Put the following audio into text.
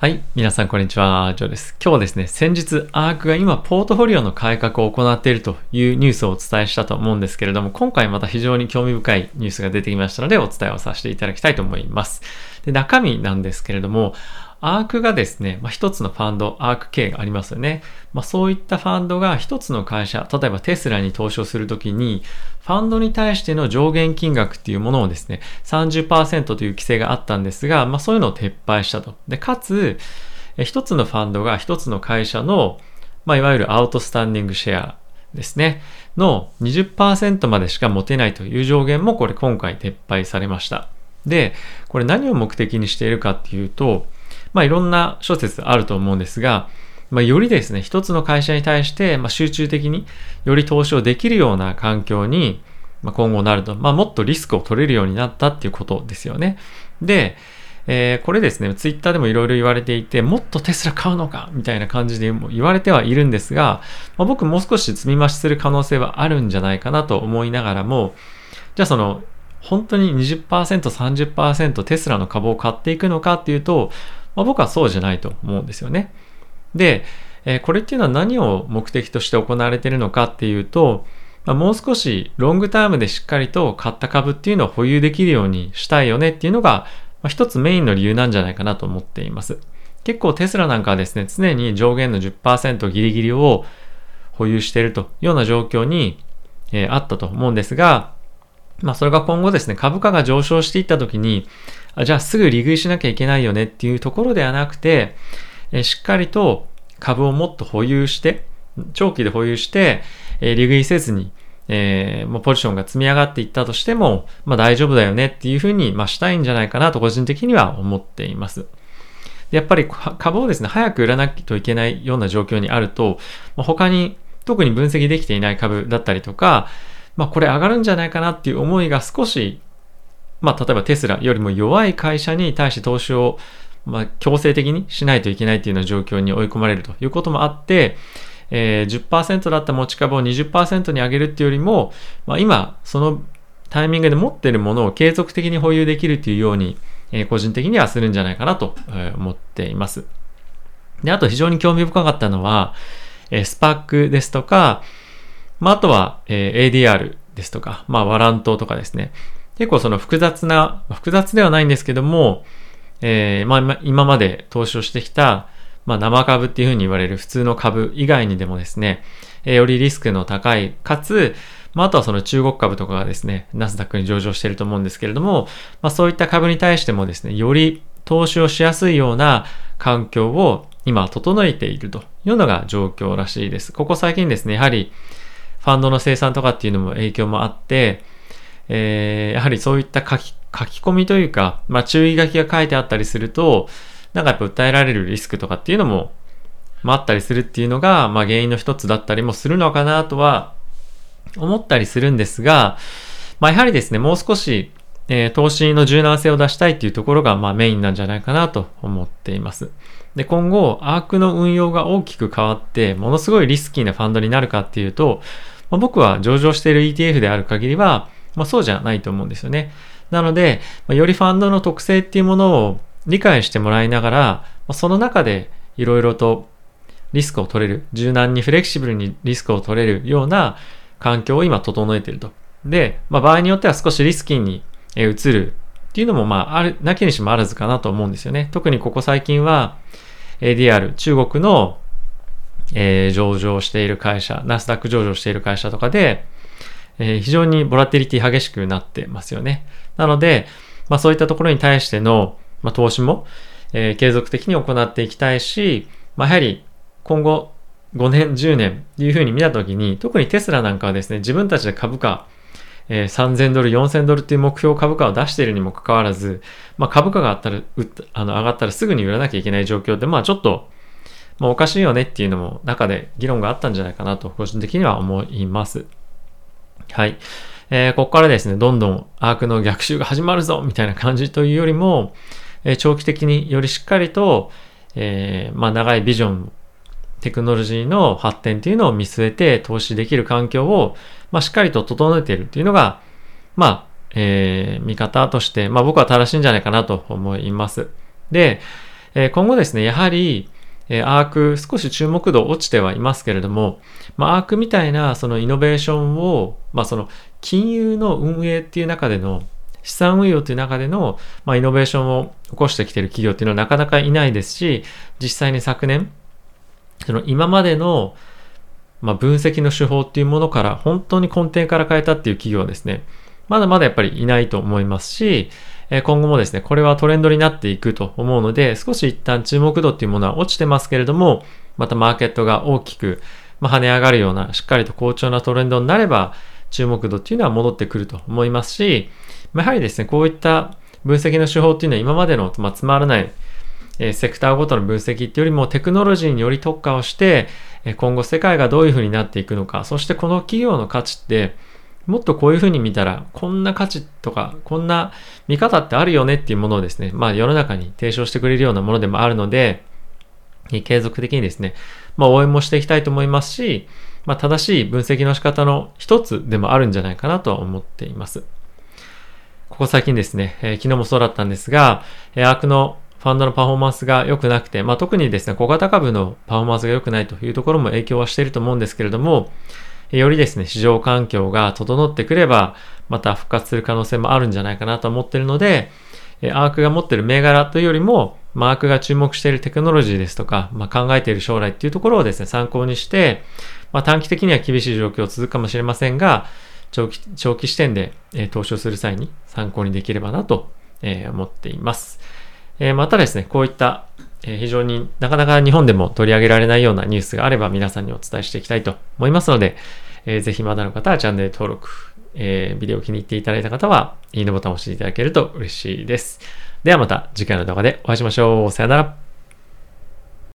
はい。皆さん、こんにちは。ジョーです。今日はですね、先日、アークが今、ポートフォリオの改革を行っているというニュースをお伝えしたと思うんですけれども、今回また非常に興味深いニュースが出てきましたので、お伝えをさせていただきたいと思います。で中身なんですけれども、アークがですね、まあ、一つのファンド、アーク系がありますよね。まあ、そういったファンドが一つの会社、例えばテスラに投資をするときに、ファンドに対しての上限金額っていうものをですね、30%という規制があったんですが、まあ、そういうのを撤廃したと。で、かつ、一つのファンドが一つの会社の、まあ、いわゆるアウトスタンディングシェアですね、の20%までしか持てないという上限もこれ今回撤廃されました。で、これ何を目的にしているかっていうと、まあいろんな諸説あると思うんですが、まあ、よりですね、一つの会社に対して、まあ、集中的により投資をできるような環境に、まあ、今後なると、まあ、もっとリスクを取れるようになったっていうことですよね。で、えー、これですね、ツイッターでもいろいろ言われていて、もっとテスラ買うのかみたいな感じで言われてはいるんですが、まあ、僕もう少し積み増しする可能性はあるんじゃないかなと思いながらも、じゃあその、本当に20%、30%テスラの株を買っていくのかっていうと、まあ、僕はそうじゃないと思うんですよね。で、えー、これっていうのは何を目的として行われているのかっていうと、まあ、もう少しロングタームでしっかりと買った株っていうのを保有できるようにしたいよねっていうのが、まあ、一つメインの理由なんじゃないかなと思っています。結構テスラなんかはですね、常に上限の10%ギリギリを保有しているというような状況に、えー、あったと思うんですが、まあそれが今後ですね、株価が上昇していった時に、じゃあすぐ利食いしなきゃいけないよねっていうところではなくて、え、しっかりと株をもっと保有して、長期で保有して、え、利食いせずに、えー、もうポジションが積み上がっていったとしても、まあ大丈夫だよねっていうふうに、まあしたいんじゃないかなと個人的には思っています。やっぱり株をですね、早く売らなきゃいけないような状況にあると、他に特に分析できていない株だったりとか、まあこれ上がるんじゃないかなっていう思いが少し、まあ例えばテスラよりも弱い会社に対して投資をまあ、強制的にしないといけないっていうような状況に追い込まれるということもあって、えー、10%だった持ち株を20%に上げるっていうよりも、まあ、今、そのタイミングで持ってるものを継続的に保有できるっていうように、えー、個人的にはするんじゃないかなと思っています。で、あと非常に興味深かったのは、えー、スパックですとか、まあ、あとは、えー、ADR ですとか、まあ、ワラントとかですね。結構その複雑な、複雑ではないんですけども、えー、まあ、今まで投資をしてきた、まあ、生株っていうふうに言われる普通の株以外にでもですね、えー、よりリスクの高い、かつ、まあ、あとはその中国株とかがですね、ナスダックに上場していると思うんですけれども、まあ、そういった株に対してもですね、より投資をしやすいような環境を今整えているというのが状況らしいです。ここ最近ですね、やはりファンドの生産とかっていうのも影響もあって、えー、やはりそういった書き書き込みというか、まあ、注意書きが書いてあったりすると、なんかやっぱ訴えられるリスクとかっていうのも、まあ、あったりするっていうのが、まあ、原因の一つだったりもするのかなとは思ったりするんですが、まあ、やはりですね、もう少し、えー、投資の柔軟性を出したいっていうところが、まあ、メインなんじゃないかなと思っています。で、今後、アークの運用が大きく変わって、ものすごいリスキーなファンドになるかっていうと、まあ、僕は上場している ETF である限りは、まあ、そうじゃないと思うんですよね。なので、まよりファンドの特性っていうものを理解してもらいながらま、その中でいろいろとリスクを取れる、柔軟にフレキシブルにリスクを取れるような環境を今整えていると。で、まあ、場合によっては少しリスキーに移るっていうのも、まあ、ある、なきにしもあらずかなと思うんですよね。特にここ最近は ADR、中国の、えー、上場している会社、ナスダック上場している会社とかで、えー、非常にボラティリティ激しくなってますよね。なので、まあそういったところに対しての、まあ、投資も、えー、継続的に行っていきたいし、まあやはり今後5年、10年っていうふうに見たときに、特にテスラなんかはですね、自分たちで株価、えー、3000ドル、4000ドルっていう目標株価を出しているにもかかわらず、まあ株価があったら、あの上がったらすぐに売らなきゃいけない状況で、まあちょっと、まあおかしいよねっていうのも中で議論があったんじゃないかなと、個人的には思います。はい。えー、ここからですね、どんどんアークの逆襲が始まるぞみたいな感じというよりも、えー、長期的によりしっかりと、えー、まあ、長いビジョン、テクノロジーの発展っていうのを見据えて投資できる環境を、まあ、しっかりと整えているっていうのが、まあ、えー、見方として、まあ僕は正しいんじゃないかなと思います。で、えー、今後ですね、やはり、えー、アーク少し注目度落ちてはいますけれども、まあ、アークみたいなそのイノベーションを、まあ、その金融の運営っていう中での資産運用という中での、まあ、イノベーションを起こしてきている企業っていうのはなかなかいないですし、実際に昨年、その今までの、まあ、分析の手法っていうものから本当に根底から変えたっていう企業はですね、まだまだやっぱりいないと思いますし、今後もですね、これはトレンドになっていくと思うので、少し一旦注目度っていうものは落ちてますけれども、またマーケットが大きく、ま、跳ね上がるような、しっかりと好調なトレンドになれば、注目度っていうのは戻ってくると思いますし、やはりですね、こういった分析の手法っていうのは今までの、ま、つまらない、えセクターごとの分析っていうよりもテクノロジーにより特化をして、え今後世界がどういうふうになっていくのか、そしてこの企業の価値って、もっとこういうふうに見たら、こんな価値とか、こんな見方ってあるよねっていうものをですね、まあ世の中に提唱してくれるようなものでもあるので、継続的にですね、まあ応援もしていきたいと思いますし、まあ正しい分析の仕方の一つでもあるんじゃないかなとは思っています。ここ最近ですね、えー、昨日もそうだったんですが、えー、アークのファンドのパフォーマンスが良くなくて、まあ、特にですね、小型株のパフォーマンスが良くないというところも影響はしていると思うんですけれども、よりですね、市場環境が整ってくれば、また復活する可能性もあるんじゃないかなと思っているので、アークが持っている銘柄というよりも、マークが注目しているテクノロジーですとか、まあ、考えている将来っていうところをですね、参考にして、まあ、短期的には厳しい状況続くかもしれませんが、長期長期視点で、えー、投資をする際に参考にできればなと、えー、思っています。え、またですね、こういった、え非常になかなか日本でも取り上げられないようなニュースがあれば皆さんにお伝えしていきたいと思いますので、えー、ぜひまだの方はチャンネル登録、え、ビデオ気に入っていただいた方は、いいねボタンを押していただけると嬉しいです。ではまた次回の動画でお会いしましょう。さよなら。